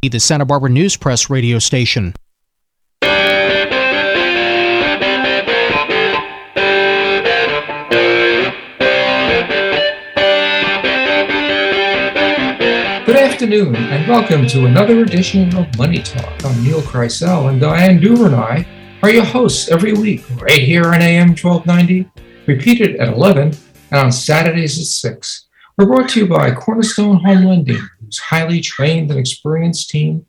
the Santa Barbara News Press radio station. Good afternoon, and welcome to another edition of Money Talk. I'm Neil Kreisel, and Diane Duvernay are your hosts every week, right here on AM 1290, repeated at 11, and on Saturdays at 6. We're brought to you by Cornerstone Home Lending, whose highly trained and experienced team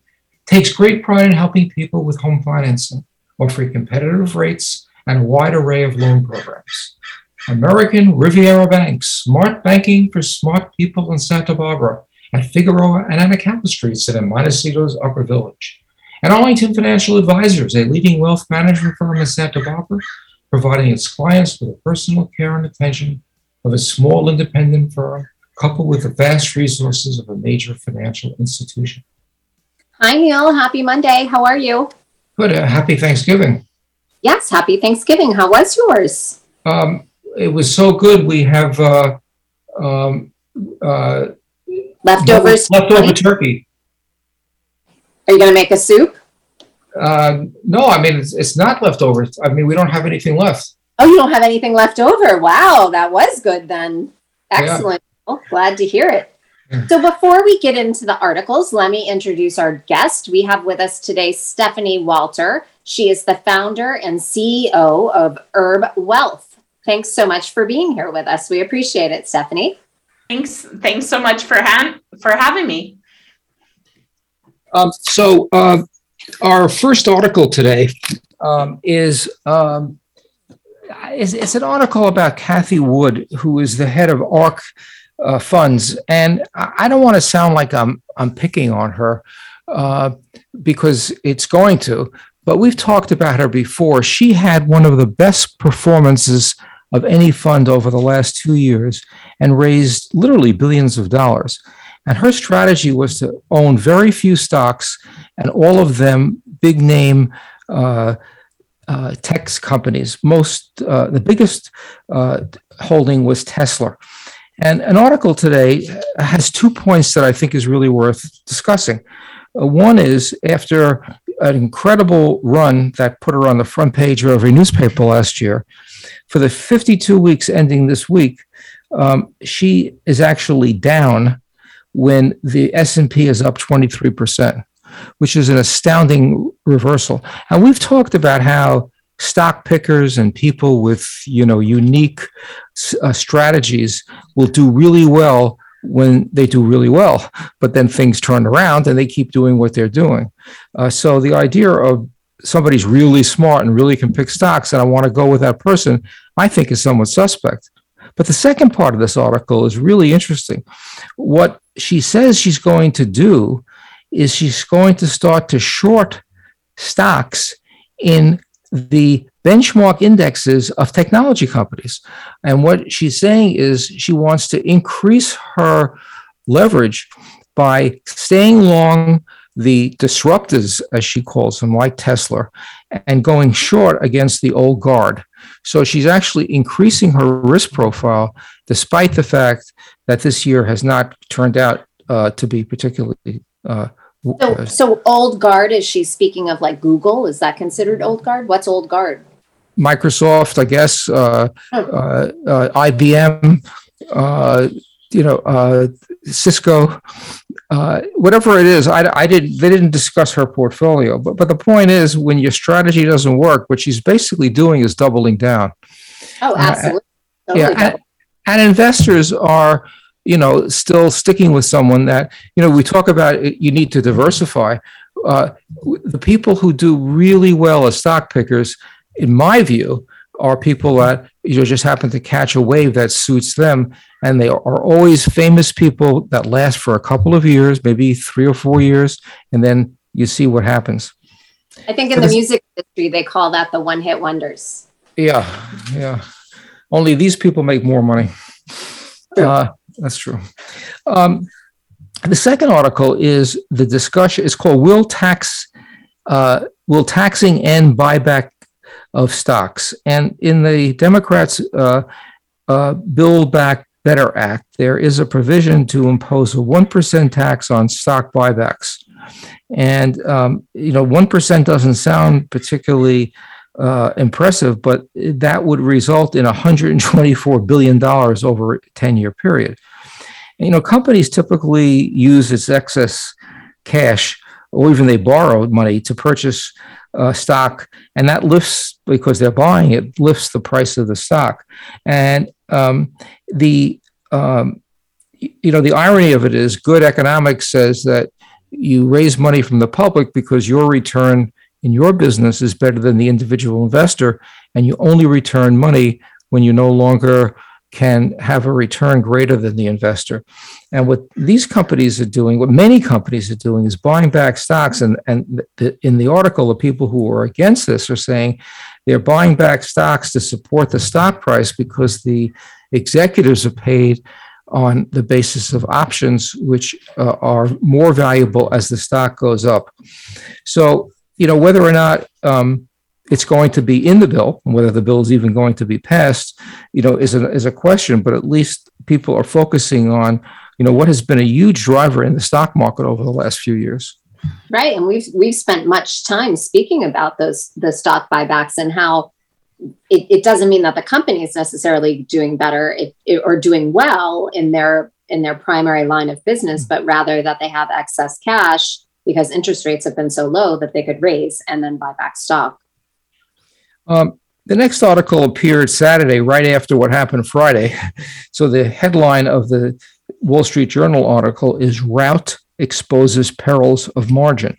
takes great pride in helping people with home financing, offering competitive rates and a wide array of loan programs. American Riviera Bank, smart banking for smart people in Santa Barbara at Figueroa and Anacapa Streets in Montecito's Upper Village. And Arlington Financial Advisors, a leading wealth management firm in Santa Barbara, providing its clients with the personal care and attention of a small independent firm coupled with the vast resources of a major financial institution. Hi, Neil. Happy Monday. How are you? Good. Uh, happy Thanksgiving. Yes, happy Thanksgiving. How was yours? Um, it was so good. We have uh, um, uh, Leftovers. leftover turkey. Are you going to make a soup? Uh, no, I mean it's, it's not leftovers. I mean we don't have anything left. Oh, you don't have anything left over. Wow, that was good then. Excellent. Well, glad to hear it. So, before we get into the articles, let me introduce our guest. We have with us today Stephanie Walter. She is the founder and CEO of Erbe Wealth. Thanks so much for being here with us. We appreciate it, Stephanie. Thanks. Thanks so much for ha- for having me. Um, so uh, our first article today um, is um, is it's an article about Cathie Wood, who is the head of ARK uh, Funds, and I don't want to sound like I'm I'm picking on her uh, because it's going to. But we've talked about her before. She had one of the best performances of any fund over the last two years and raised literally billions of dollars. And her strategy was to own very few stocks and all of them big name uh, uh, tech companies. Most, uh, the biggest uh, holding was Tesla. And an article today has two points that I think is really worth discussing. Uh, one is after an incredible run that put her on the front page of every newspaper last year, for the 52 weeks ending this week, um, she is actually down when the S&P is up 23%, which is an astounding reversal. And we've talked about how stock pickers and people with, you know, unique uh, strategies will do really well when they do really well, but then things turn around and they keep doing what they're doing. Uh, so the idea of somebody's really smart and really can pick stocks and I want to go with that person, I think is somewhat suspect. But the second part of this article is really interesting. What she says she's going to do is she's going to start to short stocks in the benchmark indexes of technology companies. And what she's saying is she wants to increase her leverage by staying long the disruptors, as she calls them, like Tesla, and going short against the old guard. So she's actually increasing her risk profile, despite the fact that this year has not turned out uh, to be particularly. Uh, So, uh, so old guard is she speaking of like Google? Is that considered old guard? What's old guard? Microsoft, I guess, uh, Oh. uh, uh, IBM, uh, you know, uh, Cisco, uh, whatever it is. I, I did. They didn't discuss her portfolio, but but the point is, when your strategy doesn't work, what she's basically doing is doubling down. Oh, absolutely. yeah, and, and investors are, you know, still sticking with someone that you know. We talk about it, you need to diversify. Uh, the people who do really well as stock pickers, in my view, are people that you know just happen to catch a wave that suits them, and they are always famous people that last for a couple of years, maybe three or four years, and then you see what happens. I think in So the music industry, they call that the one hit wonders. Yeah, yeah. Only these people make more money. Uh, that's true. Um, the second article is the discussion. It's called "Will Tax uh, Will Taxing End Buyback of Stocks?" And in the Democrats' uh, uh, Build Back Better Act, there is a provision to impose a one percent tax on stock buybacks. And, um, you know, 1% doesn't sound particularly uh, impressive, but that would result in $124 billion over a 10 year period. And, you know, companies typically use its excess cash or even they borrow money to purchase uh, stock, and that lifts because they're buying it lifts the price of the stock. And um, the um, you know the irony of it is, good economics says that you raise money from the public because your return in your business is better than the individual investor, and you only return money when you no longer can have a return greater than the investor. And what these companies are doing, what many companies are doing, is buying back stocks. And, and the, in the article, the people who are against this are saying they're buying back stocks to support the stock price because the executives are paid on the basis of options, which uh, are more valuable as the stock goes up. So, you know, whether or not um, it's going to be in the bill, whether the bill is even going to be passed, you know, is a, is a question, but at least people are focusing on, you know, what has been a huge driver in the stock market over the last few years. Right. And we've we've spent much time speaking about those the stock buybacks and how it, it doesn't mean that the company is necessarily doing better it, it, or doing well in their in their primary line of business, but rather that they have excess cash because interest rates have been so low that they could raise and then buy back stock. Um, the next article appeared Saturday, right after what happened Friday. So the headline of the Wall Street Journal article is Rout exposes perils of margin.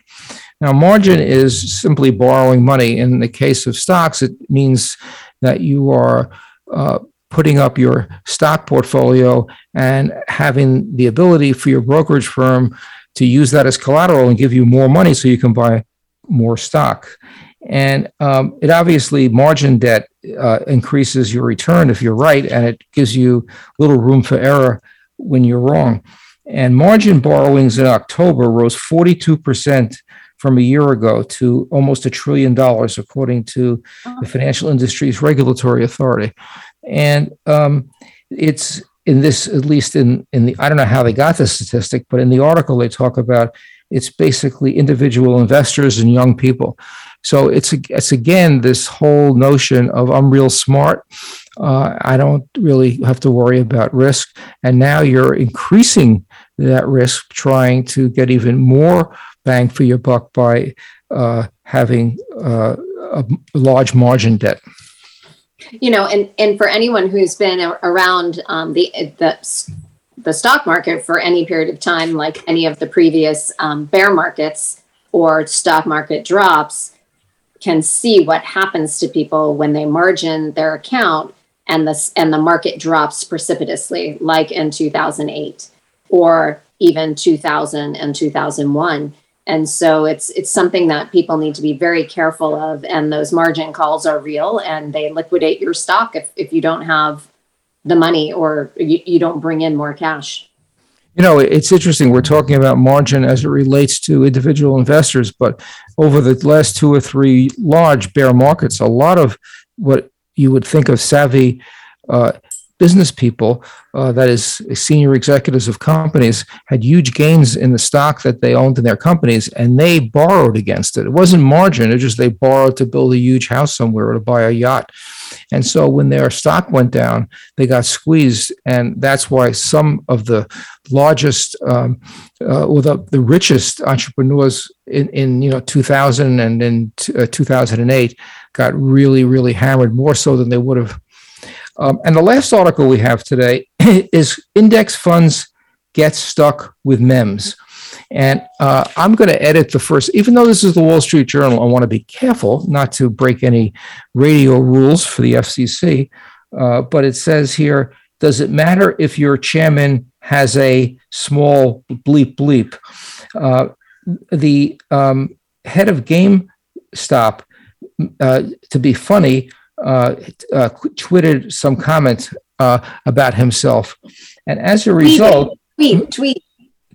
Now, margin is simply borrowing money. In the case of stocks, it means that you are uh, putting up your stock portfolio and having the ability for your brokerage firm to use that as collateral and give you more money so you can buy more stock. And um, it obviously margin debt uh, increases your return if you're right, and it gives you little room for error when you're wrong. And margin borrowings in October rose 42% from a year ago to almost a trillion dollars, according to the Financial Industries Regulatory Authority. And um, it's in this, at least in, in the, I don't know how they got this statistic, but in the article they talk about it's basically individual investors and young people. So it's it's again this whole notion of I'm real smart. Uh, I don't really have to worry about risk, and now you're increasing that risk, trying to get even more bang for your buck by uh, having uh, a large margin debt. You know, and and for anyone who's been around um, the the the stock market for any period of time, like any of the previous um, bear markets or stock market drops, can see what happens to people when they margin their account and the and the market drops precipitously, like in 2008 or even 2000 and 2001. And so it's it's something that people need to be very careful of. And those margin calls are real, and they liquidate your stock if if you don't have the money or you, you don't bring in more cash. You know, it's interesting. We're talking about margin as it relates to individual investors, but over the last two or three large bear markets, a lot of what you would think of savvy uh, business people, uh, that is, senior executives of companies, had huge gains in the stock that they owned in their companies, and they borrowed against it. It wasn't margin; it just they borrowed to build a huge house somewhere or to buy a yacht. And so when their stock went down, they got squeezed, and that's why some of the largest um, uh, or the, the richest entrepreneurs in, in you know 2000 and in t- uh, 2008 got really really hammered more so than they would have um, and the last article we have today is index funds get stuck with memes. And uh, I'm going to edit the first, even though this is the Wall Street Journal, I want to be careful not to break any radio rules for the FCC. Uh, but it says here Does it matter if your chairman has a small bleep bleep? Uh, the um, head of GameStop, uh, to be funny, uh, uh, tweeted some comments uh, about himself, and as a result, tweet, tweet,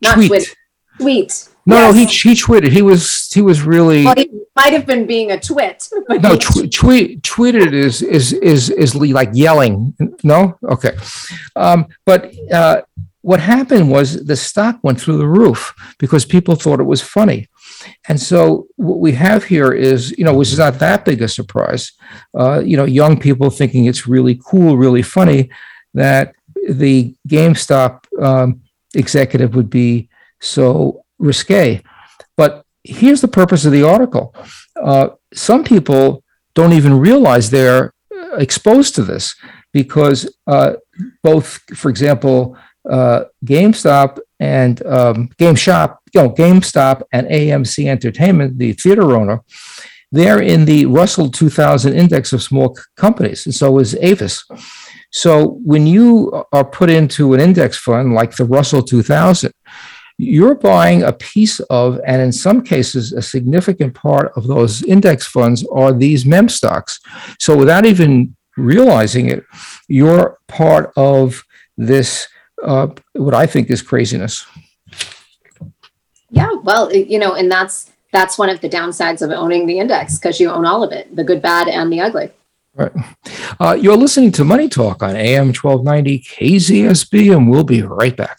not tweet. tweet, tweet. No, yes. no, he he tweeted. He was he was really. Well, he might have been being a twit. no, tw- tweet tweeted is is is is like yelling. No, okay, um, but uh, what happened was the stock went through the roof because people thought it was funny. And so what we have here is, you know, which is not that big a surprise. Uh, you know, young people thinking it's really cool, really funny that the GameStop um, executive would be so risque. But here's the purpose of the article. Uh, some people don't even realize they're exposed to this because uh, both, for example, uh, GameStop and um, GameShop, you know, GameStop and AMC Entertainment, the theater owner, they're in the Russell 2000 index of small companies, and so is Avis. So when you are put into an index fund like the Russell 2000, you're buying a piece of, and in some cases, a significant part of those index funds are these meme stocks. So without even realizing it, you're part of this, uh, what I think is craziness. Yeah, well, you know, and that's that's one of the downsides of owning the index because you own all of it, the good, bad, and the ugly. Right. Uh, you're listening to Money Talk on AM 1290 KZSB, and we'll be right back.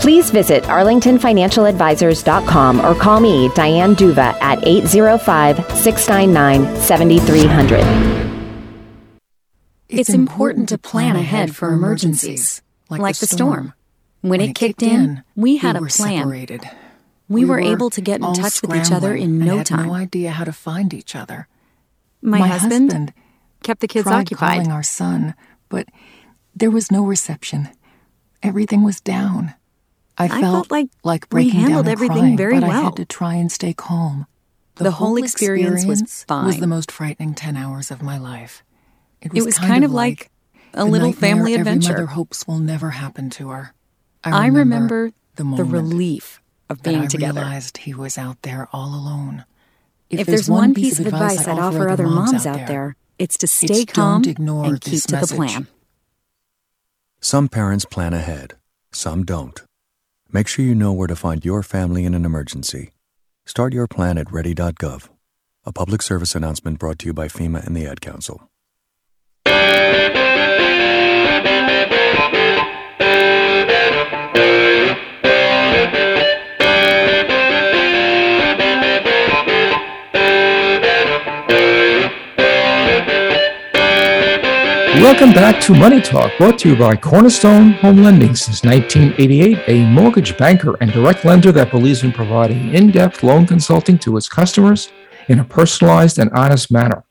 Please visit arlingtonfinancialadvisors.com or call me, Diane Duva, at 805 699 7300. It's important to plan ahead for emergencies, like the storm. When it kicked in, we had a plan. Separated. We were able to get in touch with each other in no had time. No idea how to find each other. My husband kept the kids tried occupied. calling our son, but there was no reception. Everything was down. I I felt, felt like we handled down everything crying, very but I had to try and stay calm. The whole experience was was fine. the most frightening ten hours of my life. It It was, was kind of like a little nightmare family Every mother hopes will never happen to her. I remember the the moment relief of that being I together. realized he was out there all alone. If, there's, one piece of advice I'd offer other moms out there, it's to stay don't calm and keep this to the plan. Some parents plan ahead, some don't. Make sure you know where to find your family in an emergency. Start your plan at ready.gov. A public service announcement brought to you by FEMA and the Ad Council. Welcome back to Money Talk, brought to you by Cornerstone Home Lending since 1988, a mortgage banker and direct lender that believes in providing in depth loan consulting to its customers in a personalized and honest manner.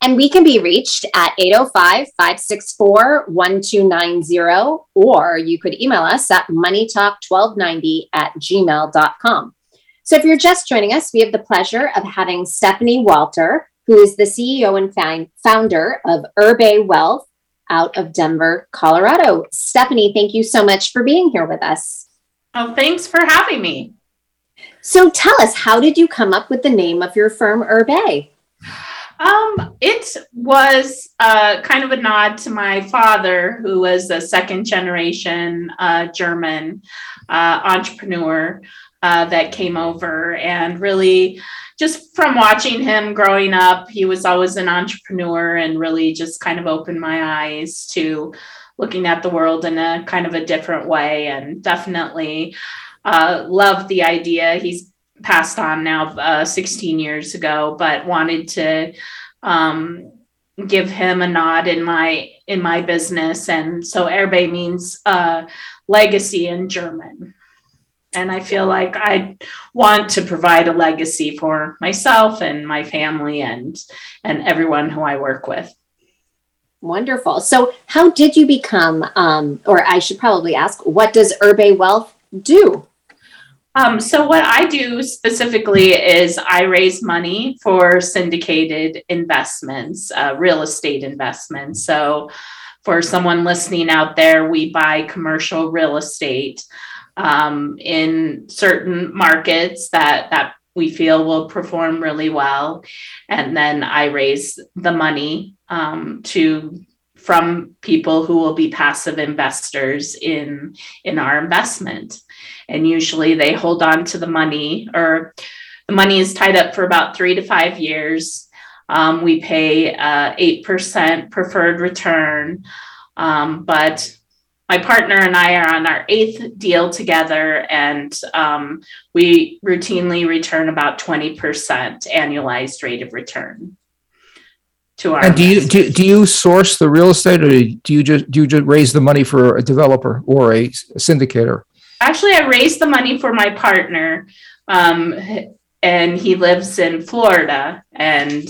And we can be reached at 805 564 1290, or you could email us at moneytalk1290 at gmail.com. So if you're just joining us, we have the pleasure of having Stephanie Walter, who is the CEO and found- founder of Erbe Wealth out of Denver, Colorado. Stephanie, thank you so much for being here with us. Oh, thanks for having me. So tell us, how did you come up with the name of your firm, Urbe? Um, it was uh, kind of a nod to my father, who was a second generation uh, German uh, entrepreneur uh, that came over and really just from watching him growing up, he was always an entrepreneur and really just kind of opened my eyes to looking at the world in a kind of a different way and definitely uh, loved the idea. He's passed on now uh, 16 years ago, but wanted to um, give him a nod in my in my business. And so Erbe means uh, legacy in German. And I feel like I want to provide a legacy for myself and my family and and everyone who I work with. Wonderful. So, how did you become, um, or I should probably ask, what does Erbe Wealth do? Um, so, what I do specifically is I raise money for syndicated investments, uh, real estate investments. So, for someone listening out there, we buy commercial real estate um, in certain markets that that we feel will perform really well, and then I raise the money um, to from people who will be passive investors in in our investment, and usually they hold on to the money or the money is tied up for about three to five years. Um, we pay eight percent preferred return, um, but my partner and I are on our eighth deal together, and um, we routinely return about 20% annualized rate of return to our. And do you, do, do you source the real estate or do you just, do you just raise the money for a developer or a syndicator? Actually, I raised the money for my partner. Um, and he lives in Florida. And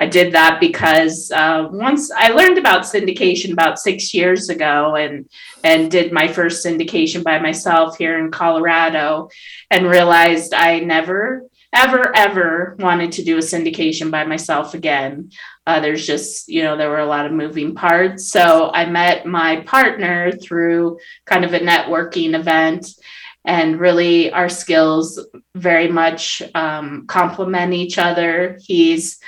I did that because uh, once I learned about syndication about six years ago, and and did my first syndication by myself here in Colorado, and realized I never, ever, ever wanted to do a syndication by myself again. Uh, there's just you know there were a lot of moving parts. So I met my partner through kind of a networking event and really our skills very much um, complement each other. He's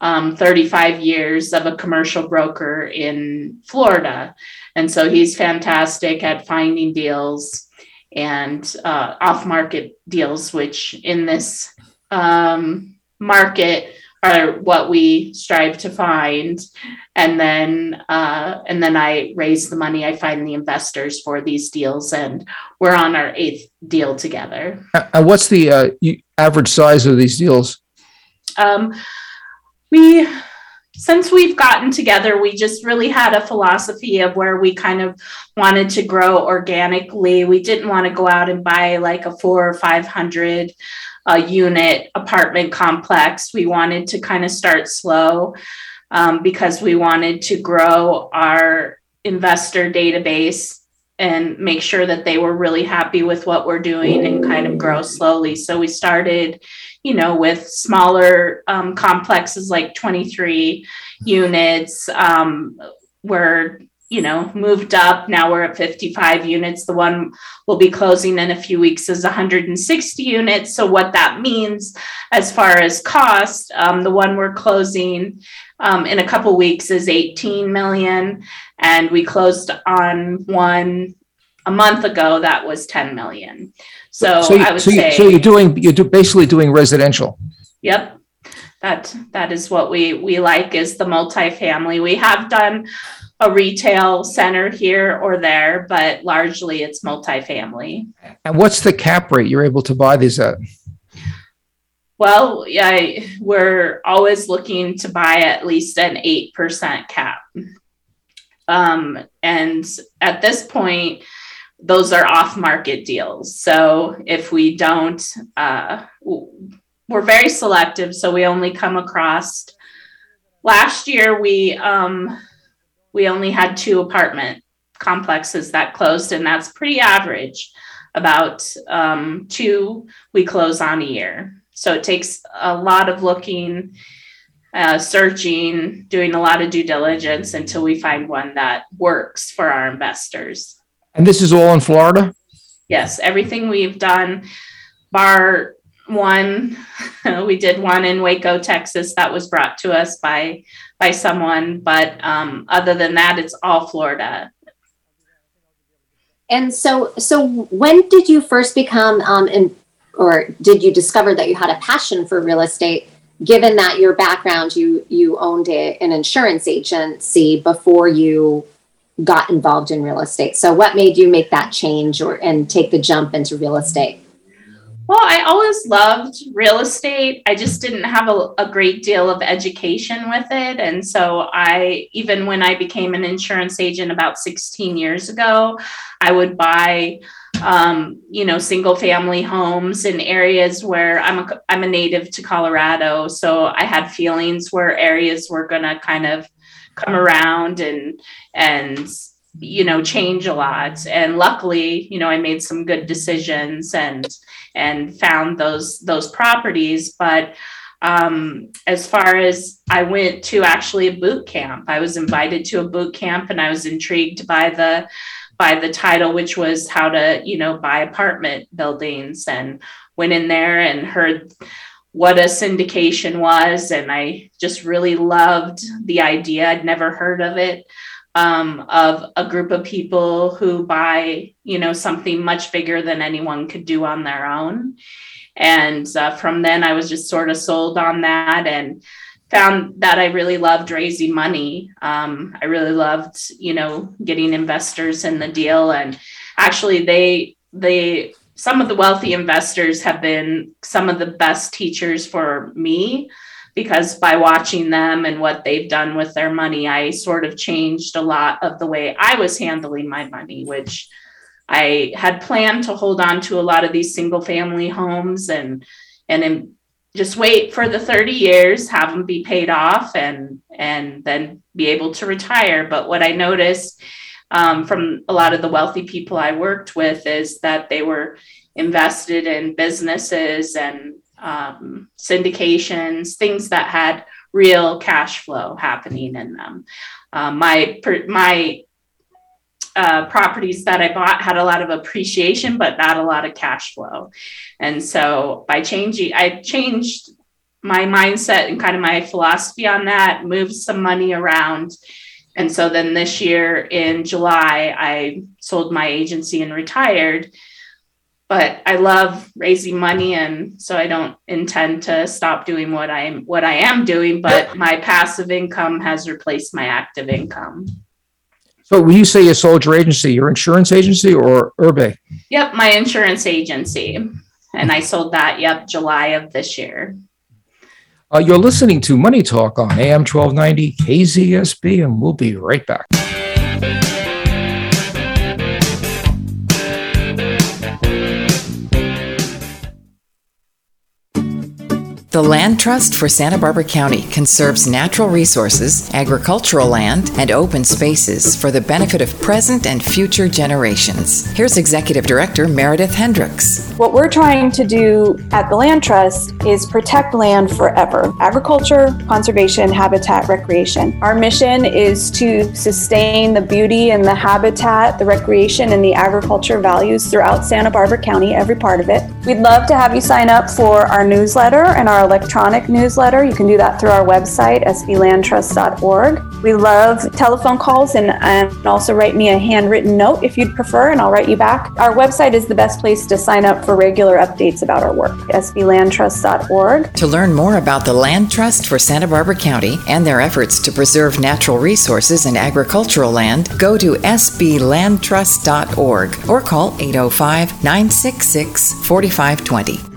um, 35 years of a commercial broker in Florida. And so he's fantastic at finding deals and uh, off market deals, which in this um, market are what we strive to find. And then uh, and then i raise the money i find the investors for these deals and we're on our eighth deal together. And what's the uh, average size of these deals? um, we since we've gotten together we just really had a philosophy of where we kind of wanted to grow organically. We didn't want to go out and buy like a four or five hundred a unit apartment complex. We wanted to kind of start slow um, because we wanted to grow our investor database and make sure that they were really happy with what we're doing and kind of grow slowly. So we started, you know, with smaller um, complexes like 23 units. Um, we're you know, moved up. Now we're at 55 units. The one we'll be closing in a few weeks is 160 units. So what that means as far as cost, um, the one we're closing um, in a couple weeks is 18 million, and we closed on one a month ago that was 10 million. So, So, you- I would so, you, say, so you're doing you're do, basically doing residential. yep. That that is what we we like is the multifamily. We have done a retail center here or there, but largely it's multifamily. And what's the cap rate you're able to buy these at? Well, yeah, we're always looking to buy at least an 8% cap. Um, and at this point, those are off market deals. So if we don't, uh, we're very selective. So we only come across, last year, we, um, we only had two apartment complexes that closed, and that's pretty average. About um, two we close on a year. So it takes a lot of looking, uh, searching, doing a lot of due diligence until we find one that works for our investors. And this is all in Florida. Yes, everything we've done, bar one, we did one in Waco, Texas, that was brought to us by by someone. But um, other than that, it's all Florida. And so, so when did you first become, um, in, or did you discover that you had a passion for real estate? Given that your background, you you owned a, an insurance agency before you got involved in real estate. So, what made you make that change or and take the jump into real estate? Well, I always loved real estate. I just didn't have a, a, great deal of education with it. And so I, even when I became an insurance agent about 16 years ago, I would buy um, you know, single family homes in areas where I'm a, I'm a native to Colorado. So I had feelings where areas were going to kind of come around and, and, you know, change a lot. And luckily, you know, I made some good decisions and, and found those, those properties. But, um, as far as I went to actually a boot camp, I was invited to a boot camp and I was intrigued by the, by the title, which was how to, you know, buy apartment buildings and went in there and heard what a syndication was. And I just really loved the idea. I'd never heard of it. Um, of a group of people who buy, you know, something much bigger than anyone could do on their own. And uh, from then, I was just sort of sold on that and found that I really loved raising money. Um, I really loved, you know, getting investors in the deal. And actually, they they some of the wealthy investors have been some of the best teachers for me because by watching them and what they've done with their money, I sort of changed a lot of the way I was handling my money, which I had planned to hold on to a lot of these single family homes and and just wait for the 30 years, have them be paid off, and and then be able to retire. But what I noticed um, from a lot of the wealthy people I worked with is that they were invested in businesses and um, syndications, things that had real cash flow happening in them. Um, my my uh, properties that I bought had a lot of appreciation, but not a lot of cash flow. And so by changing, I changed my mindset and kind of my philosophy on that, moved some money around. And so then this year in July, I sold my agency and retired. But I love raising money, and so I don't intend to stop doing what I am what I am doing. But my passive income has replaced my active income. So when you say you sold your agency, your insurance agency or Erbe? Yep, my insurance agency. And I sold that, yep, July of this year. Uh, you're listening to Money Talk on AM 1290 KZSB, and we'll be right back. The Land Trust for Santa Barbara County conserves natural resources, agricultural land, and open spaces for the benefit of present and future generations. Here's Executive Director Meredith Hendricks. What we're trying to do at the Land Trust is protect land forever agriculture, conservation, habitat, recreation. Our mission is to sustain the beauty and the habitat, the recreation, and the agriculture values throughout Santa Barbara County, every part of it. We'd love to have you sign up for our newsletter and our electronic newsletter. You can do that through our website, sblandtrust.org. We love telephone calls and, and also write me a handwritten note if you'd prefer, and I'll write you back. Our website is the best place to sign up for regular updates about our work, sblandtrust.org. To learn more about the Land Trust for Santa Barbara County and their efforts to preserve natural resources and agricultural land, go to sblandtrust.org or call 805 966 4520.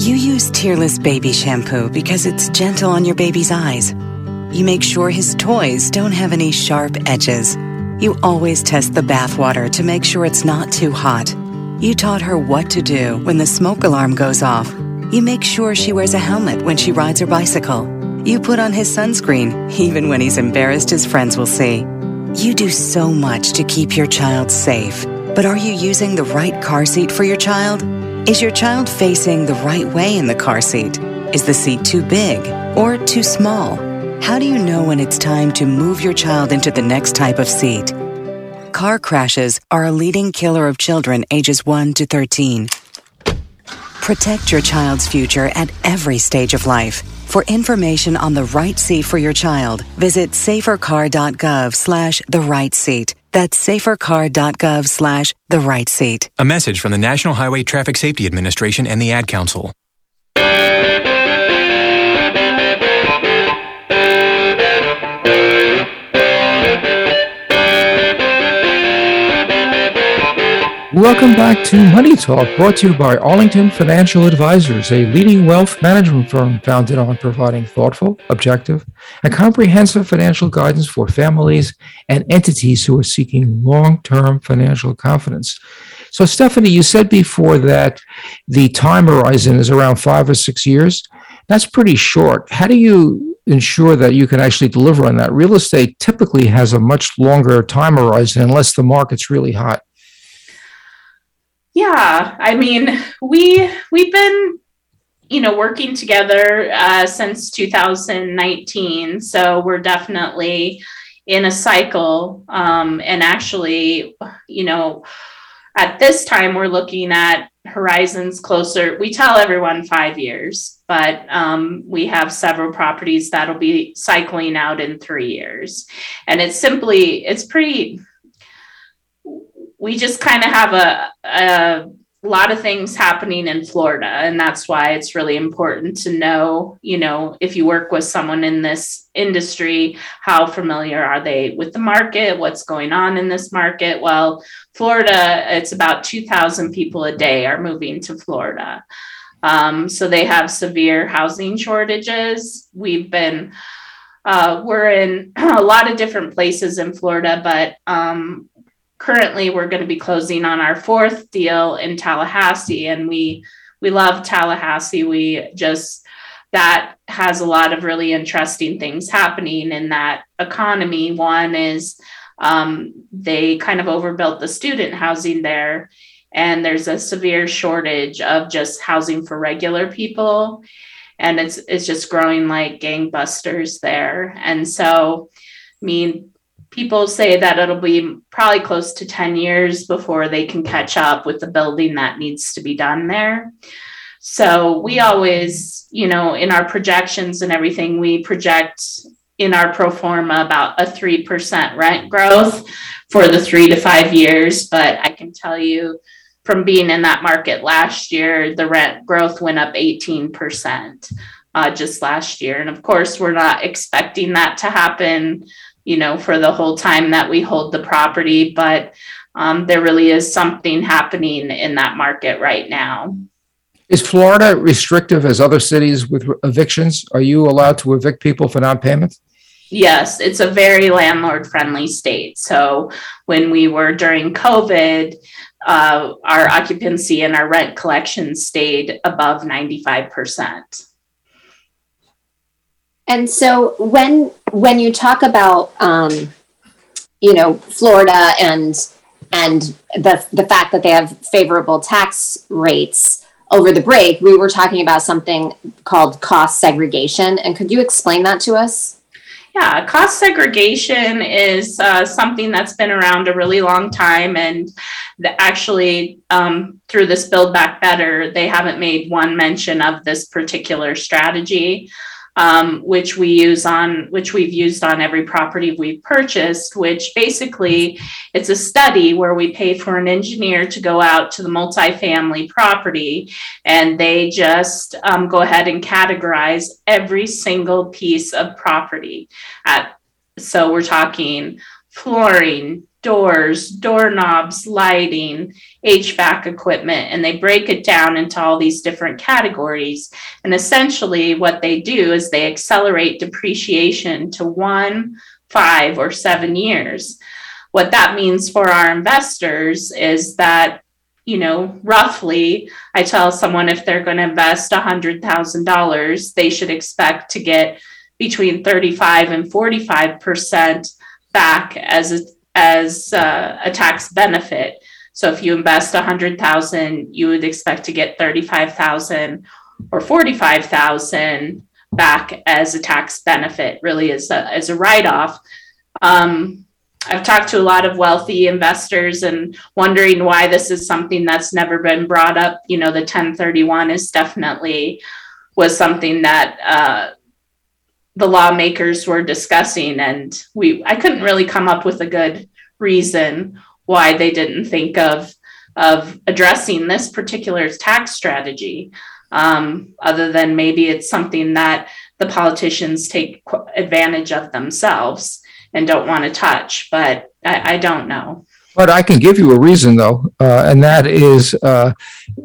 You use tearless baby shampoo because it's gentle on your baby's eyes. You make sure his toys don't have any sharp edges. You always test the bathwater to make sure it's not too hot. You taught her what to do when the smoke alarm goes off. You make sure she wears a helmet when she rides her bicycle. You put on his sunscreen, even when he's embarrassed his friends will see. You do so much to keep your child safe. But are you using the right car seat for your child? Is your child facing the right way in the car seat? Is the seat too big or too small? How do you know when it's time to move your child into the next type of seat? Car crashes are a leading killer of children ages 1 to 13. Protect your child's future at every stage of life. For information on the right seat for your child, visit safercar.gov slash the right seat. That's safercar.gov slash the right seat. A message from the National Highway Traffic Safety Administration and the Ad Council. Welcome back to Money Talk, brought to you by Arlington Financial Advisors, a leading wealth management firm founded on providing thoughtful, objective, and comprehensive financial guidance for families and entities who are seeking long term financial confidence. So, Stephanie, you said before that the time horizon is around five or six years. That's pretty short. How do you ensure that you can actually deliver on that? Real estate typically has a much longer time horizon unless the market's really hot. Yeah, I mean, we we've been you know working together uh, since 2019, so we're definitely in a cycle. Um, and actually, you know, at this time we're looking at horizons closer. We tell everyone five years, but um, we have several properties that'll be cycling out in three years, and it's simply it's pretty we just kind of have a, a lot of things happening in Florida, and that's why it's really important to know, you know, if you work with someone in this industry, how familiar are they with the market? What's going on in this market? Well, Florida, it's about 2,000 people a day are moving to Florida. Um, so they have severe housing shortages. We've been uh, we're in a lot of different places in Florida, but um, currently we're going to be closing on our fourth deal in Tallahassee and we we love Tallahassee. We just that has a lot of really interesting things happening in that economy. One is um, they kind of overbuilt the student housing there, and there's a severe shortage of just housing for regular people, and it's it's just growing like gangbusters there. And so, I mean, people say that it'll be probably close to 10 years before they can catch up with the building that needs to be done there. So we always, you know, in our projections and everything, we project in our pro forma about a 3% rent growth for the three to five years. But I can tell you from being in that market last year, the rent growth went up 18% uh, just last year. And of course, we're not expecting that to happen you know, for the whole time that we hold the property. But um, there really is something happening in that market right now. Is Florida restrictive as other cities with evictions? Are you allowed to evict people for non-payment? Yes, it's a very landlord friendly state. So when we were during COVID, uh, our occupancy and our rent collection stayed above 95%. And so when when you talk about um, you know Florida and and the the fact that they have favorable tax rates over the break, we were talking about something called cost segregation. And could you explain that to us? Yeah, cost segregation is uh, something that's been around a really long time. And actually, um, through this Build Back Better, they haven't made one mention of this particular strategy um, which we use on which we've used on every property we've purchased which basically it's a study where we pay for an engineer to go out to the multifamily property and they just um, go ahead and categorize every single piece of property. At so we're talking flooring doors, doorknobs, lighting, HVAC equipment, and they break it down into all these different categories. And essentially, what they do is they accelerate depreciation to one, five, or seven years. What that means for our investors is that you know, roughly, I tell someone if they're going to invest $100,000, they should expect to get between 35 and 45% back as a as uh, a tax benefit. So if you invest a hundred thousand, you would expect to get thirty-five thousand or forty-five thousand back as a tax benefit, really as a as a write-off. Um, I've talked to a lot of wealthy investors and wondering why this is something that's never been brought up. You know, the 1031 is definitely was something that uh, the lawmakers were discussing and we I couldn't really come up with a good reason why they didn't think of of addressing this particular tax strategy um, other than maybe it's something that the politicians take advantage of themselves and don't want to touch but I, I don't know. But I can give you a reason though, uh, and that is, uh,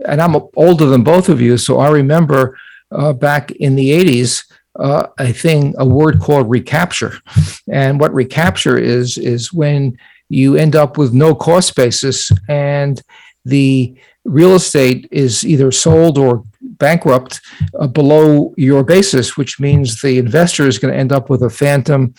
and I'm older than both of you, so I remember uh, back in the 80s, uh, a thing, a word called recapture. And what recapture is, is when you end up with no cost basis and the real estate is either sold or bankrupt uh, below your basis, which means the investor is going to end up with a phantom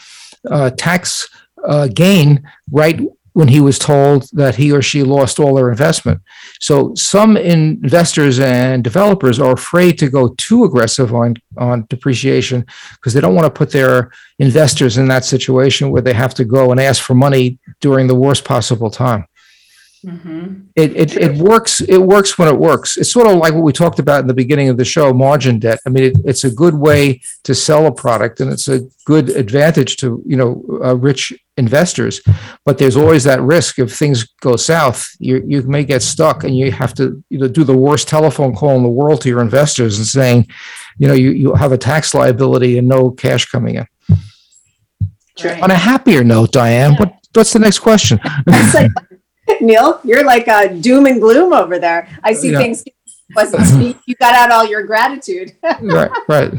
uh, tax uh, gain right when he was told that he or she lost all their investment. So some investors and developers are afraid to go too aggressive on on depreciation because they don't want to put their investors in that situation where they have to go and ask for money during the worst possible time. Mm-hmm. It, it, it works. It works when it works. It's sort of like what we talked about in the beginning of the show, margin debt. I mean, it, it's a good way to sell a product, and it's a good advantage to you know uh, rich investors. But there's always that risk if things go south, you you may get stuck, and you have to you know do the worst telephone call in the world to your investors and saying, you know, you you have a tax liability and no cash coming in. Right. On a happier note, Diane, what what's the next question? It's like, Neil, you're like uh, doom and gloom over there. I see Yeah. things wasn't speak. You got out all your gratitude. right, right.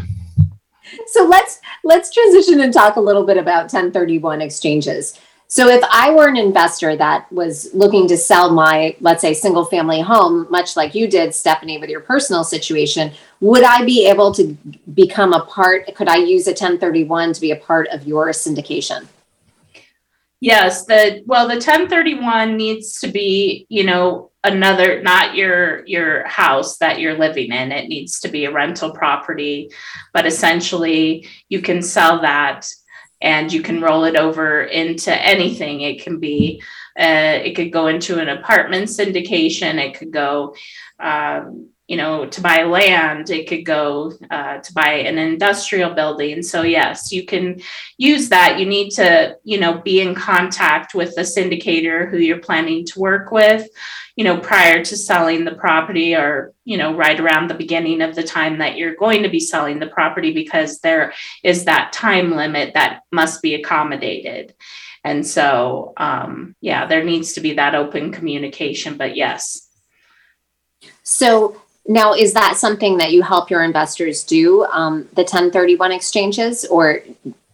so let's let's transition and talk a little bit about 1031 exchanges. So if I were an investor that was looking to sell my let's say single family home much like you did Stephanie with your personal situation, would I be able to become a part could I use a 1031 to be a part of your syndication? Yes, the well, the 1031 needs to be, you know, another not your your house that you're living in. It needs to be a rental property, but essentially you can sell that and you can roll it over into anything. It can be uh, it could go into an apartment syndication. It could go um, you know, to buy land, it could go uh, to buy an industrial building. So, yes, you can use that. You need to, you know, be in contact with the syndicator who you're planning to work with, you know, prior to selling the property or, you know, right around the beginning of the time that you're going to be selling the property because there is that time limit that must be accommodated. And so, um, yeah, there needs to be that open communication. But yes, So now, is that something that you help your investors do, um, the 1031 exchanges, or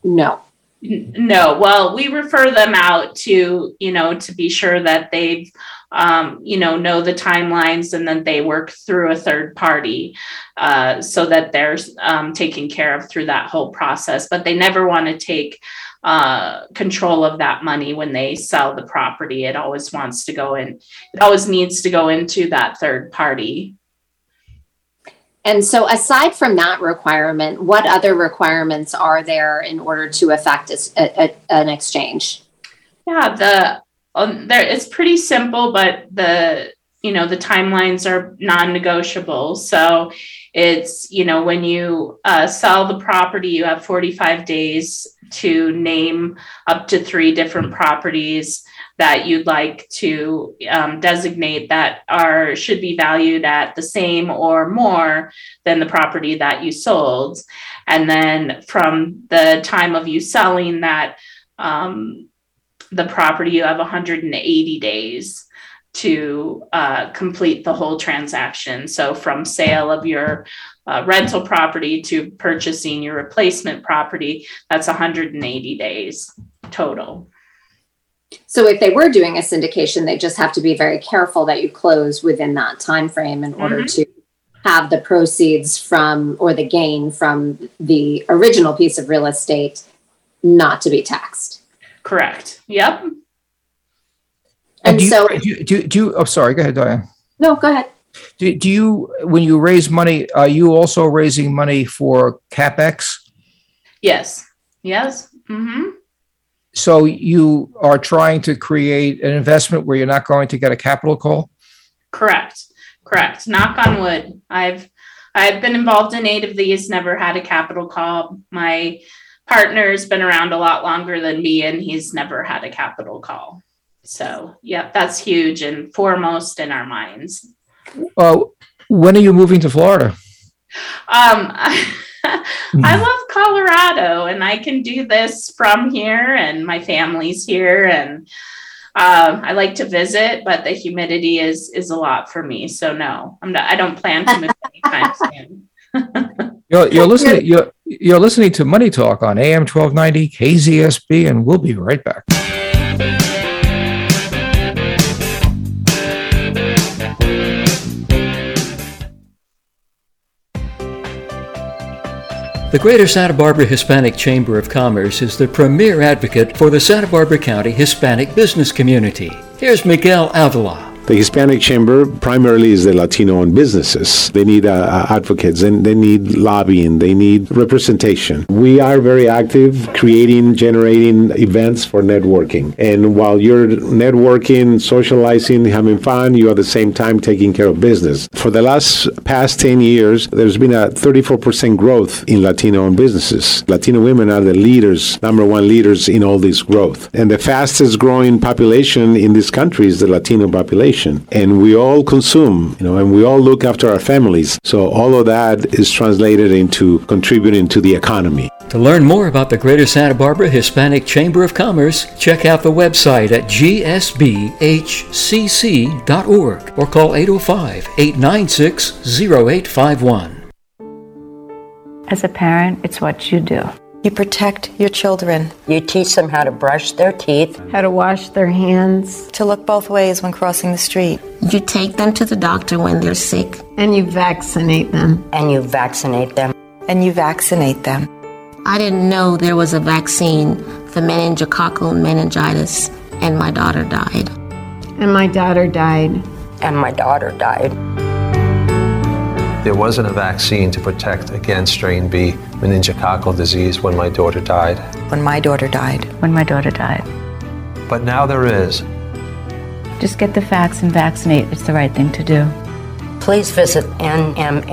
no? No, well, we refer them out to, you know, to be sure that they've, um, you know, know the timelines and then they work through a third party uh, so that they're um, taken care of through that whole process. But they never want to take uh, control of that money when they sell the property. It always wants to go in, it always needs to go into that third party. And so, aside from that requirement, what other requirements are there in order to effect a s- a- a- an exchange? Yeah, the um, there it's pretty simple, but the you know the timelines are non-negotiable. So it's you know when you uh, sell the property, you have 45 days to name up to three different properties that you'd like to um, designate that are should be valued at the same or more than the property that you sold. And then from the time of you selling that um, the property you have 180 days to uh, complete the whole transaction. So from sale of your uh, rental property to purchasing your replacement property that's 180 days total So, if they were doing a syndication, they just have to be very careful that you close within that time frame in order Mhm. to have the proceeds from or the gain from the original piece of real estate not to be taxed. correct yep And do you, so- do you, do you, do you, oh, sorry, go ahead, Diane. No, go ahead. Do, do you, when you raise money, are you also raising money for CapEx? yes yes hmm So you are trying to create an investment where you're not going to get a capital call? Correct. Correct. Knock on wood. I've I've been involved in eight of these, never had a capital call. My partner's been around a lot longer than me and he's never had a capital call. So, yeah, that's huge and foremost in our minds. Uh, when are you moving to Florida? Um, I love Colorado and I can do this from here and my family's here and Um, I like to visit, but the humidity is is a lot for me. So no, I'm not. I don't plan to move anytime soon. You're, you're listening. You're, you're listening to Money Talk on AM 1290 KZSB, and we'll be right back. The Greater Santa Barbara Hispanic Chamber of Commerce is the premier advocate for the Santa Barbara County Hispanic business community. Here's Miguel Avila. The Hispanic Chamber primarily is the Latino owned businesses. They need uh, advocates and they need lobbying, they need representation. We are very active creating, generating events for networking. And while you're networking, socializing, having fun, you are at the same time taking care of business. For the last past 10 years, there's been a 34% growth in Latino owned businesses. Latino women are the leaders, number one leaders in all this growth. And the fastest growing population in this country is the Latino population and we all consume, you know, and we all look after our families. So all of that is translated into contributing to the economy. To learn more about the Greater Santa Barbara Hispanic Chamber of Commerce, check out the website at gsbhcc.org or call 805 896 0851. As a parent, it's what you do. You protect your children. You teach them how to brush their teeth, how to wash their hands, to look both ways when crossing the street. You take them to the doctor when they're sick. And you vaccinate them. And you vaccinate them. And you vaccinate them. I didn't know there was a vaccine for meningococcal meningitis, and my daughter died. And my daughter died. And my daughter died. There wasn't a vaccine to protect against strain B meningococcal disease when my daughter died. When my daughter died. When my daughter died. But now there is. Just get the facts and vaccinate. It's the right thing to do. Please visit nmaus.org.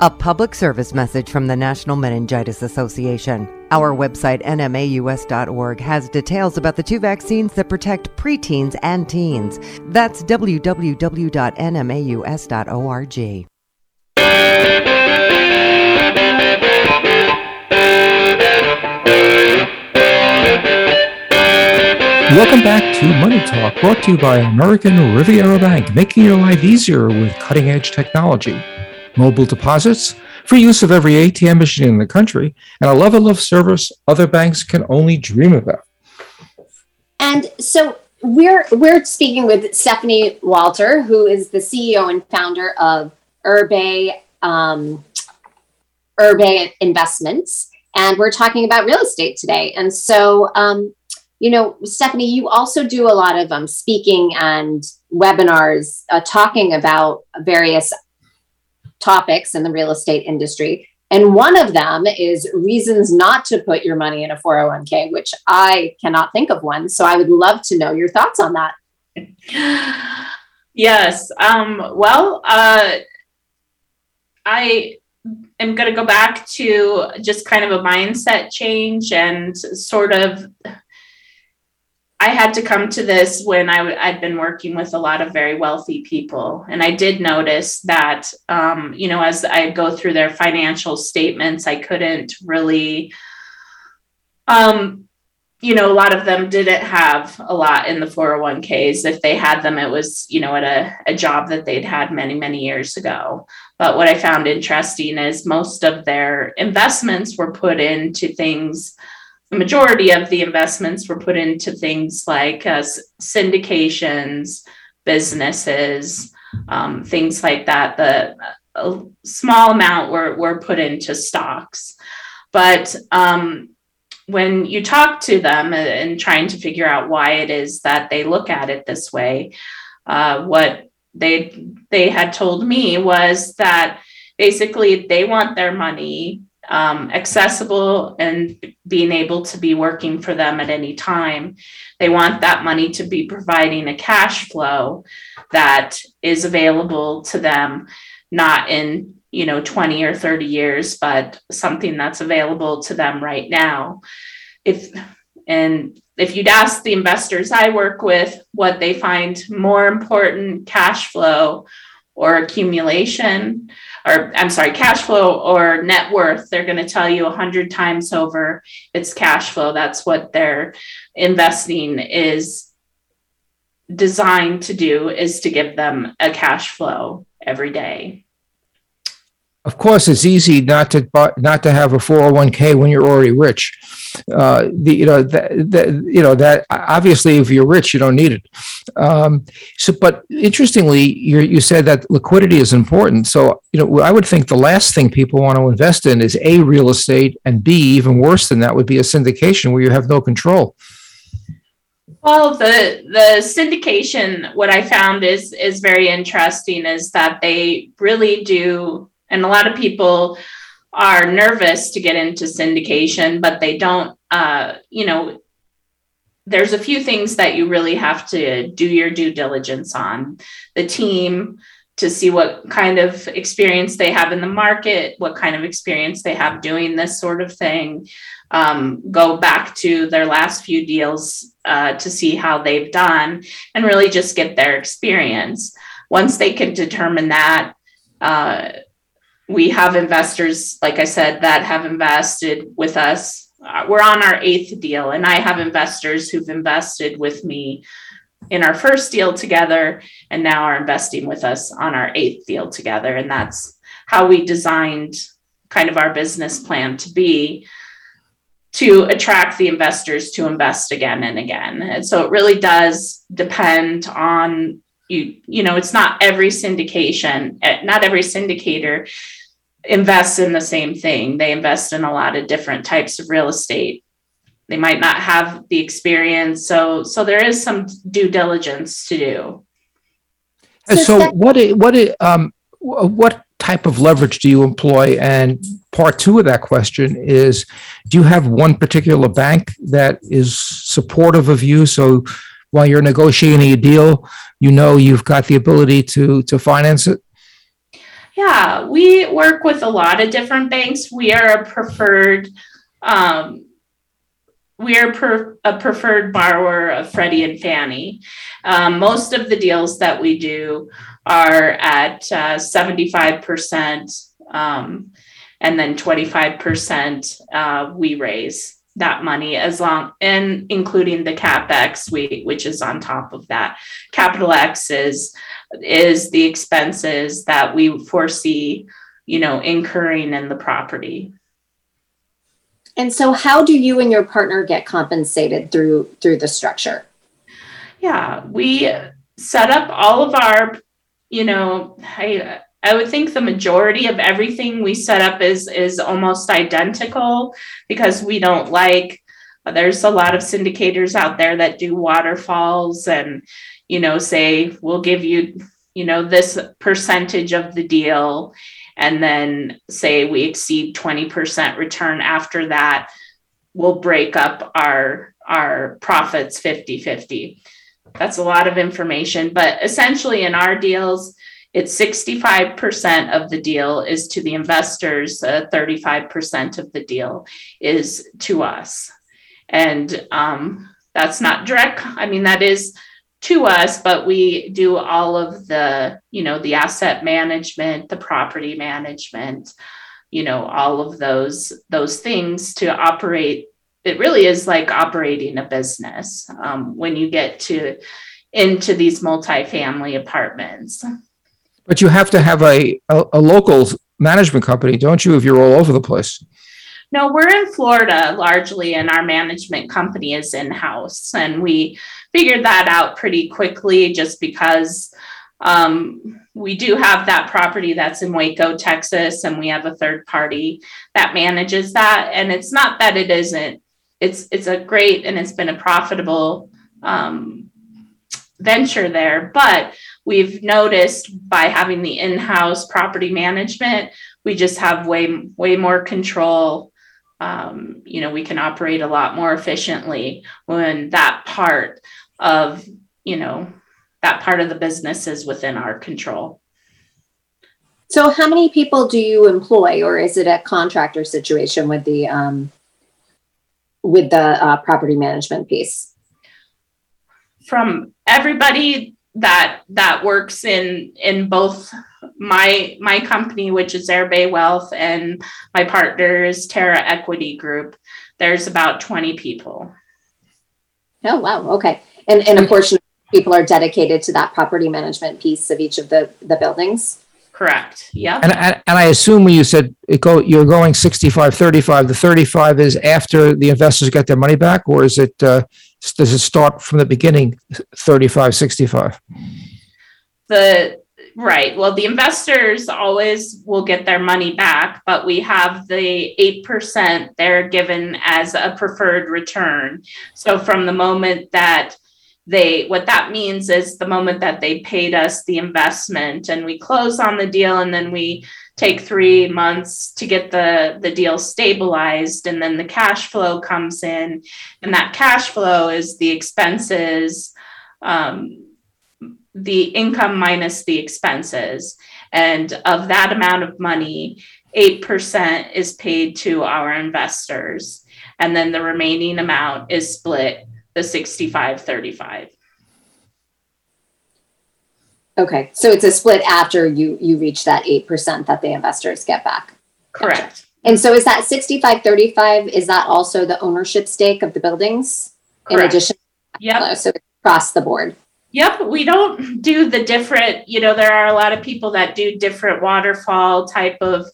A public service message from the National Meningitis Association. Our website, nmaus.org, has details about the two vaccines that protect preteens and teens. That's www.nmaus.org. Welcome back to Money Talk, brought to you by American Riviera Bank, making your life easier with cutting edge technology. Mobile deposits, free use of every ATM machine in the country, and a level of service other banks can only dream about. And so we're we're speaking with Stephanie Walter, who is the CEO and founder of Erbe um, Erbe Investments, and we're talking about real estate today. And so, um, you know, Stephanie, you also do a lot of um, speaking and webinars uh, talking about various topics in the real estate industry. And one of them is reasons not to put your money in a 401k, which I cannot think of one. So I would love to know your thoughts on that. Yes. Um, well, uh, I am going to go back to just kind of a mindset change and sort of I had to come to this when I w- I'd been working with a lot of very wealthy people. And I did notice that, um, you know, as I go through their financial statements, I couldn't really, um, you know, a lot of them didn't have a lot in the 401ks. If they had them, it was, you know, at a, a job that they'd had many, many years ago. But what I found interesting is most of their investments were put into things the majority of the investments were put into things like uh, syndications, businesses, um, things like that. The a small amount were were put into stocks, but um, when you talk to them and trying to figure out why it is that they look at it this way, uh, what they they had told me was that basically they want their money um, accessible and being able to be working for them at any time. They want that money to be providing a cash flow that is available to them, not in you know 20 or 30 years, but something that's available to them right now. If and if you'd ask the investors I work with what they find more important, cash flow or accumulation, or I'm sorry, cash flow or net worth. They're going to tell you a hundred times over it's cash flow. That's what their investing is designed to do is to give them a cash flow every day. Of course, it's easy not to not to have a 401k when you're already rich. Uh, the you know that you know that obviously if you're rich you don't need it. Um, so, but interestingly, you you said that liquidity is important. So you know I would think the last thing people want to invest in is a real estate, and b even worse than that would be a syndication where you have no control. Well, the the syndication, what I found is is very interesting is that they really do, and a lot of people are nervous to get into syndication, but they don't. Uh, you know, there's a few things that you really have to do your due diligence on. The team to see what kind of experience they have in the market, what kind of experience they have doing this sort of thing. Um, go back to their last few deals uh, to see how they've done and really just get their experience. Once they can determine that, uh, we have investors, like I said, that have invested with us. Uh, we're on our eighth deal, and I have investors who've invested with me in our first deal together and now are investing with us on our eighth deal together. And that's how we designed kind of our business plan to be to attract the investors to invest again and again. And so it really does depend on you, you know, it's not every syndication, eh, not every syndicator invests in the same thing. They invest in a lot of different types of real estate. They might not have the experience. So so there is some due diligence to do. And so, what i- what um what type of leverage do you employ? And part two of that question is, do you have one particular bank that is supportive of you? So while you're negotiating a deal, you know you've got the ability to to finance it. Yeah, we work with a lot of different banks. We are a preferred, um, we are per, a preferred borrower of Freddie and Fannie. Um, most of the deals that we do are at uh, 75%, um, and then 25% uh, we raise that money as long and including the capex we which is on top of that capital x is is the expenses that we foresee you know incurring in the property And so how do you and your partner get compensated through through the structure? yeah we set up all of our you know i i would think the majority of everything we set up is is almost identical because we don't like uh, there's a lot of syndicators out there that do waterfalls and you know say we'll give you you know this percentage of the deal and then say we exceed 20% return after that we'll break up our our profits 50 50 that's a lot of information but essentially in our deals it's 65% of the deal is to the investors uh, 35% of the deal is to us. And um, that's not direct i mean that is to us but we do all of the you know the asset management the property management you know all of those those things to operate. It really is like operating a business um, when you get to into these multifamily apartments But you have to have a a, a local management company, don't you? If you're all over the place. No, we're in Florida largely, and our management company is in house. And we figured that out pretty quickly just because um, we do have that property that's in Waco, Texas, and we have a third party that manages that. And it's not that it isn't, it's, it's a great and it's been a profitable um, venture there. But we've noticed by having the in house property management, we just have way, way more control um, you know, we can operate a lot more efficiently when that part of, you know, that part of the business is within our control. So how many people do you employ or is it a contractor situation with the um with the uh, property management piece? From everybody that that works in in both my my company, which is Erbe Wealth, and my partners Terra Equity Group. There's about 20 people. Oh wow, okay. And and a portion of people are dedicated to that property management piece of each of the the buildings. Correct. Yeah. And I, and I assume when you said it go, you're going 65, 35, the 35 is after the investors get their money back, or is it, uh, does it start from the beginning, 35, 65? The right. Well, the investors always will get their money back, but we have the 8% they're given as a preferred return. So from the moment that they what that means is the moment that they paid us the investment and we close on the deal and then we take three months to get the the deal stabilized and then the cash flow comes in. And that cash flow is the expenses um, the income minus the expenses. And of that amount of money 8% is paid to our investors. And then the remaining amount is split the 65 35 Okay, so it's a split after you you reach that eight percent that the investors get back. Correct. And so is that 65 35 is that also the ownership stake of the buildings in Correct. addition? Yep. So across the board. Yep, we don't do the different, you know, there are a lot of people that do different waterfall type of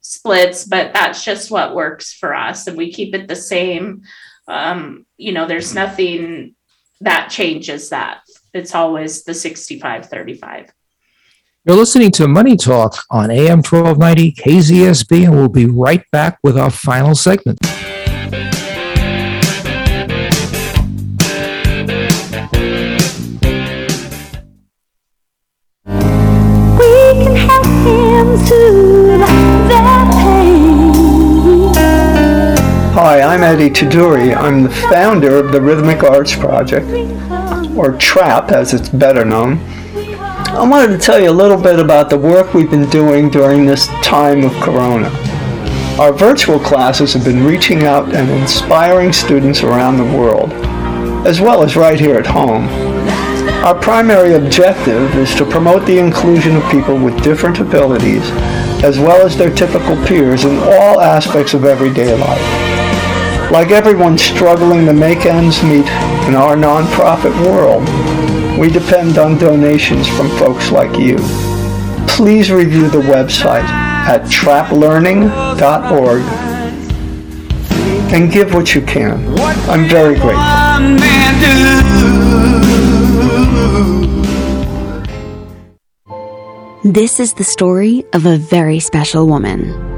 splits, but that's just what works for us. And we keep it the same. Um, you know, there's nothing that changes that. It's always the 65 35. You're listening to Money Talk on AM 1290 KZSB, and we'll be right back with our final segment. We can help him soothe their pain. Hi, I'm Eddie Tuduri. I'm the founder of the Rhythmic Arts Project, or TRAP as it's better known. I wanted to tell you a little bit about the work we've been doing during this time of Corona. Our virtual classes have been reaching out and inspiring students around the world, as well as right here at home. Our primary objective is to promote the inclusion of people with different abilities, as well as their typical peers in all aspects of everyday life. Like everyone struggling to make ends meet in our nonprofit world, we depend on donations from folks like you. Please review the website at traplearning.org and give what you can. I'm very grateful. This is the story of a very special woman.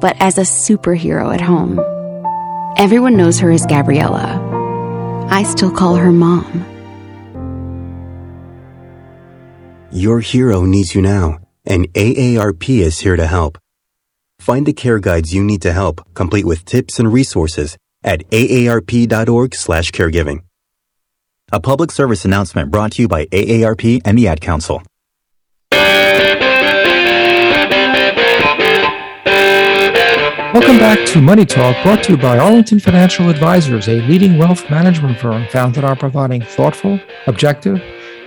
but as a superhero at home. Everyone knows her as Gabriella. I still call her mom. Your hero needs you now, and AARP is here to help. Find the care guides you need to help, complete with tips and resources at aarp.org/caregiving. A public service announcement brought to you by AARP and the Ad Council. Welcome back to Money Talk, brought to you by Arlington Financial Advisors, a leading wealth management firm founded on providing thoughtful, objective,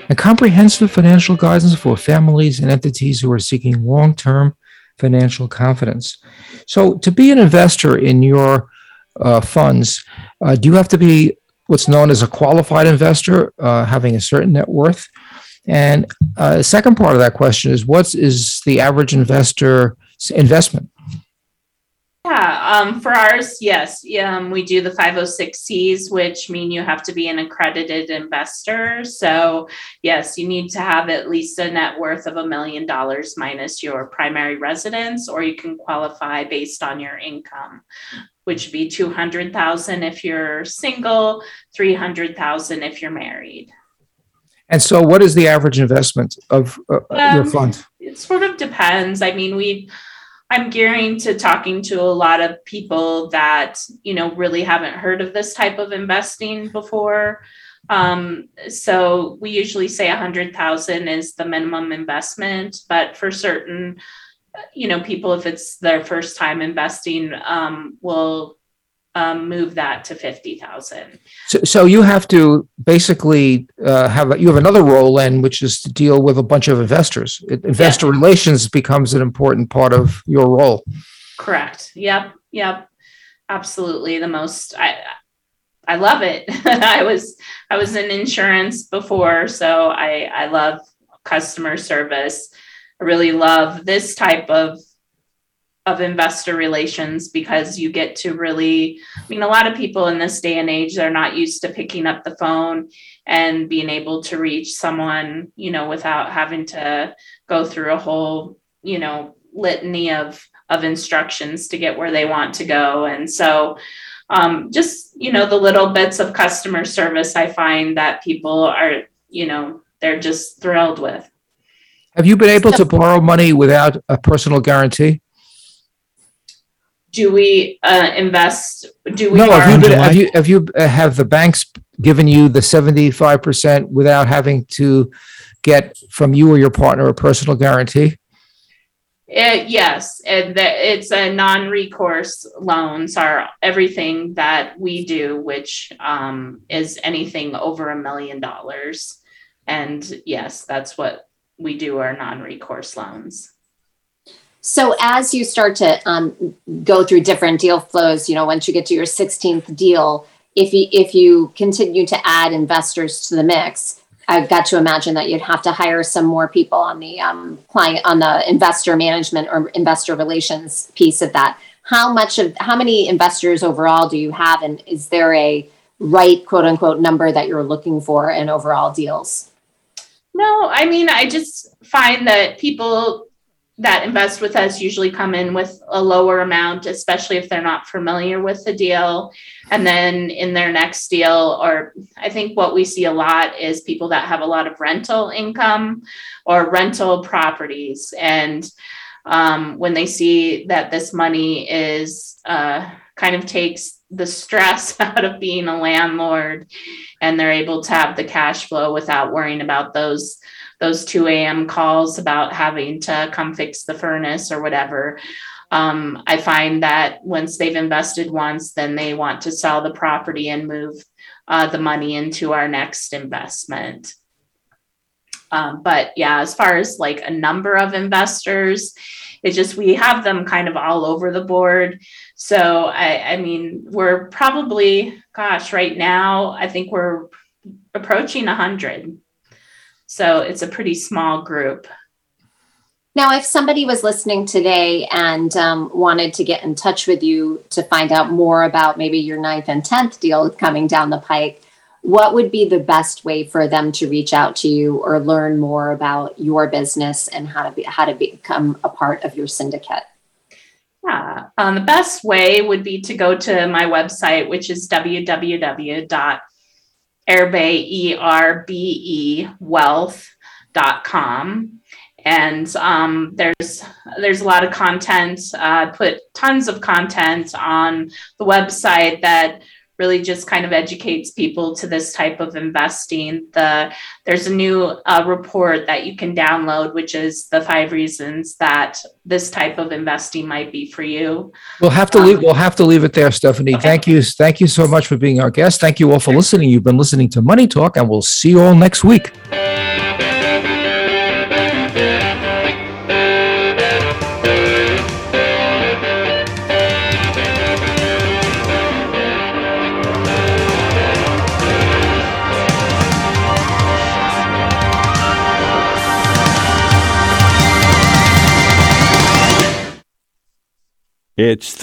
and comprehensive financial guidance for families and entities who are seeking long term financial confidence. So, to be an investor in your uh, funds, uh, do you have to be what's known as a qualified investor, uh, having a certain net worth? And uh, the second part of that question is what is the average investor's investment? Yeah, um, for ours, yes, um, we do the 506Cs, which mean you have to be an accredited investor. So, yes, you need to have at least a net worth of a million dollars minus your primary residence, or you can qualify based on your income, which would be 200,000 if you're single, 300,000 if you're married. And so, what is the average investment of uh, your Um, fund? It sort of depends. I mean, we, I'm gearing to talking to a lot of people that, you know, really haven't heard of this type of investing before. Um, so we usually say a hundred thousand is the minimum investment, but for certain, you know, people, if it's their first time investing, um, will um, move that to fifty thousand. So, so you have to basically uh, have you have another role in which is to deal with a bunch of investors. It- Investor relations becomes an important part of your role. Correct. Yep. Yep. Absolutely. The most I I love it. I was I was in insurance before, so I I love customer service. I really love this type of of investor relations because you get to really I mean a lot of people in this day and age they're not used to picking up the phone and being able to reach someone, you know, without having to go through a whole, you know, litany of of instructions to get where they want to go. And so um, just, you know, the little bits of customer service I find that people are, you know, they're just thrilled with. Have you been able to borrow money without a personal guarantee? Do we uh, invest? Do we? No, have you been, have you, have you, uh, have the banks given you the seventy-five percent without having to get from you or your partner a personal guarantee? It, yes, and that it's a non-recourse loans are everything that we do, which um, is anything over a million dollars. And yes, that's what we do our non-recourse loans. So as you start to um, go through different deal flows, you know, once you get to your 16th deal, if you if you continue to add investors to the mix, I've got to imagine that you'd have to hire some more people on the um, client on the investor management or investor relations piece of that. How much of how many investors overall do you have, and is there a right quote unquote number that you're looking for in overall deals? No, I mean, I just find that people that invest with us usually come in with a lower amount, especially if they're not familiar with the deal. And then in their next deal, or I think what we see a lot is people that have a lot of rental income or rental properties. And um, when they see that this money is uh, kind of takes the stress out of being a landlord and they're able to have the cash flow without worrying about those those 2 a.m calls about having to come fix the furnace or whatever. Um, i find that once they've invested once then they want to sell the property and move uh, the money into our next investment. Um, but yeah as far as like a number of investors it's just we have them kind of all over the board. So I, I mean we're probably gosh right now i think we're approaching 100 so it's a pretty small group Now, if somebody was listening today and um, wanted to get in touch with you to find out more about maybe your ninth and 10th deal coming down the pike, what would be the best way for them to reach out to you or learn more about your business and how to be, how to become a part of your syndicate? Yeah, um, the best way would be to go to my website, which is www.erbe, E-R-B-E, wealth.com. And um, there's there's a lot of content. Uh, put tons of content on the website that really just kind of educates people to this type of investing. The there's a new uh, report that you can download, which is the five reasons that this type of investing might be for you. We'll have to leave, we'll have to leave it there, Stephanie. Thank you. Thank you so much for being our guest. Thank you all for listening. You've been listening to Money Talk and we'll see you all next week. It's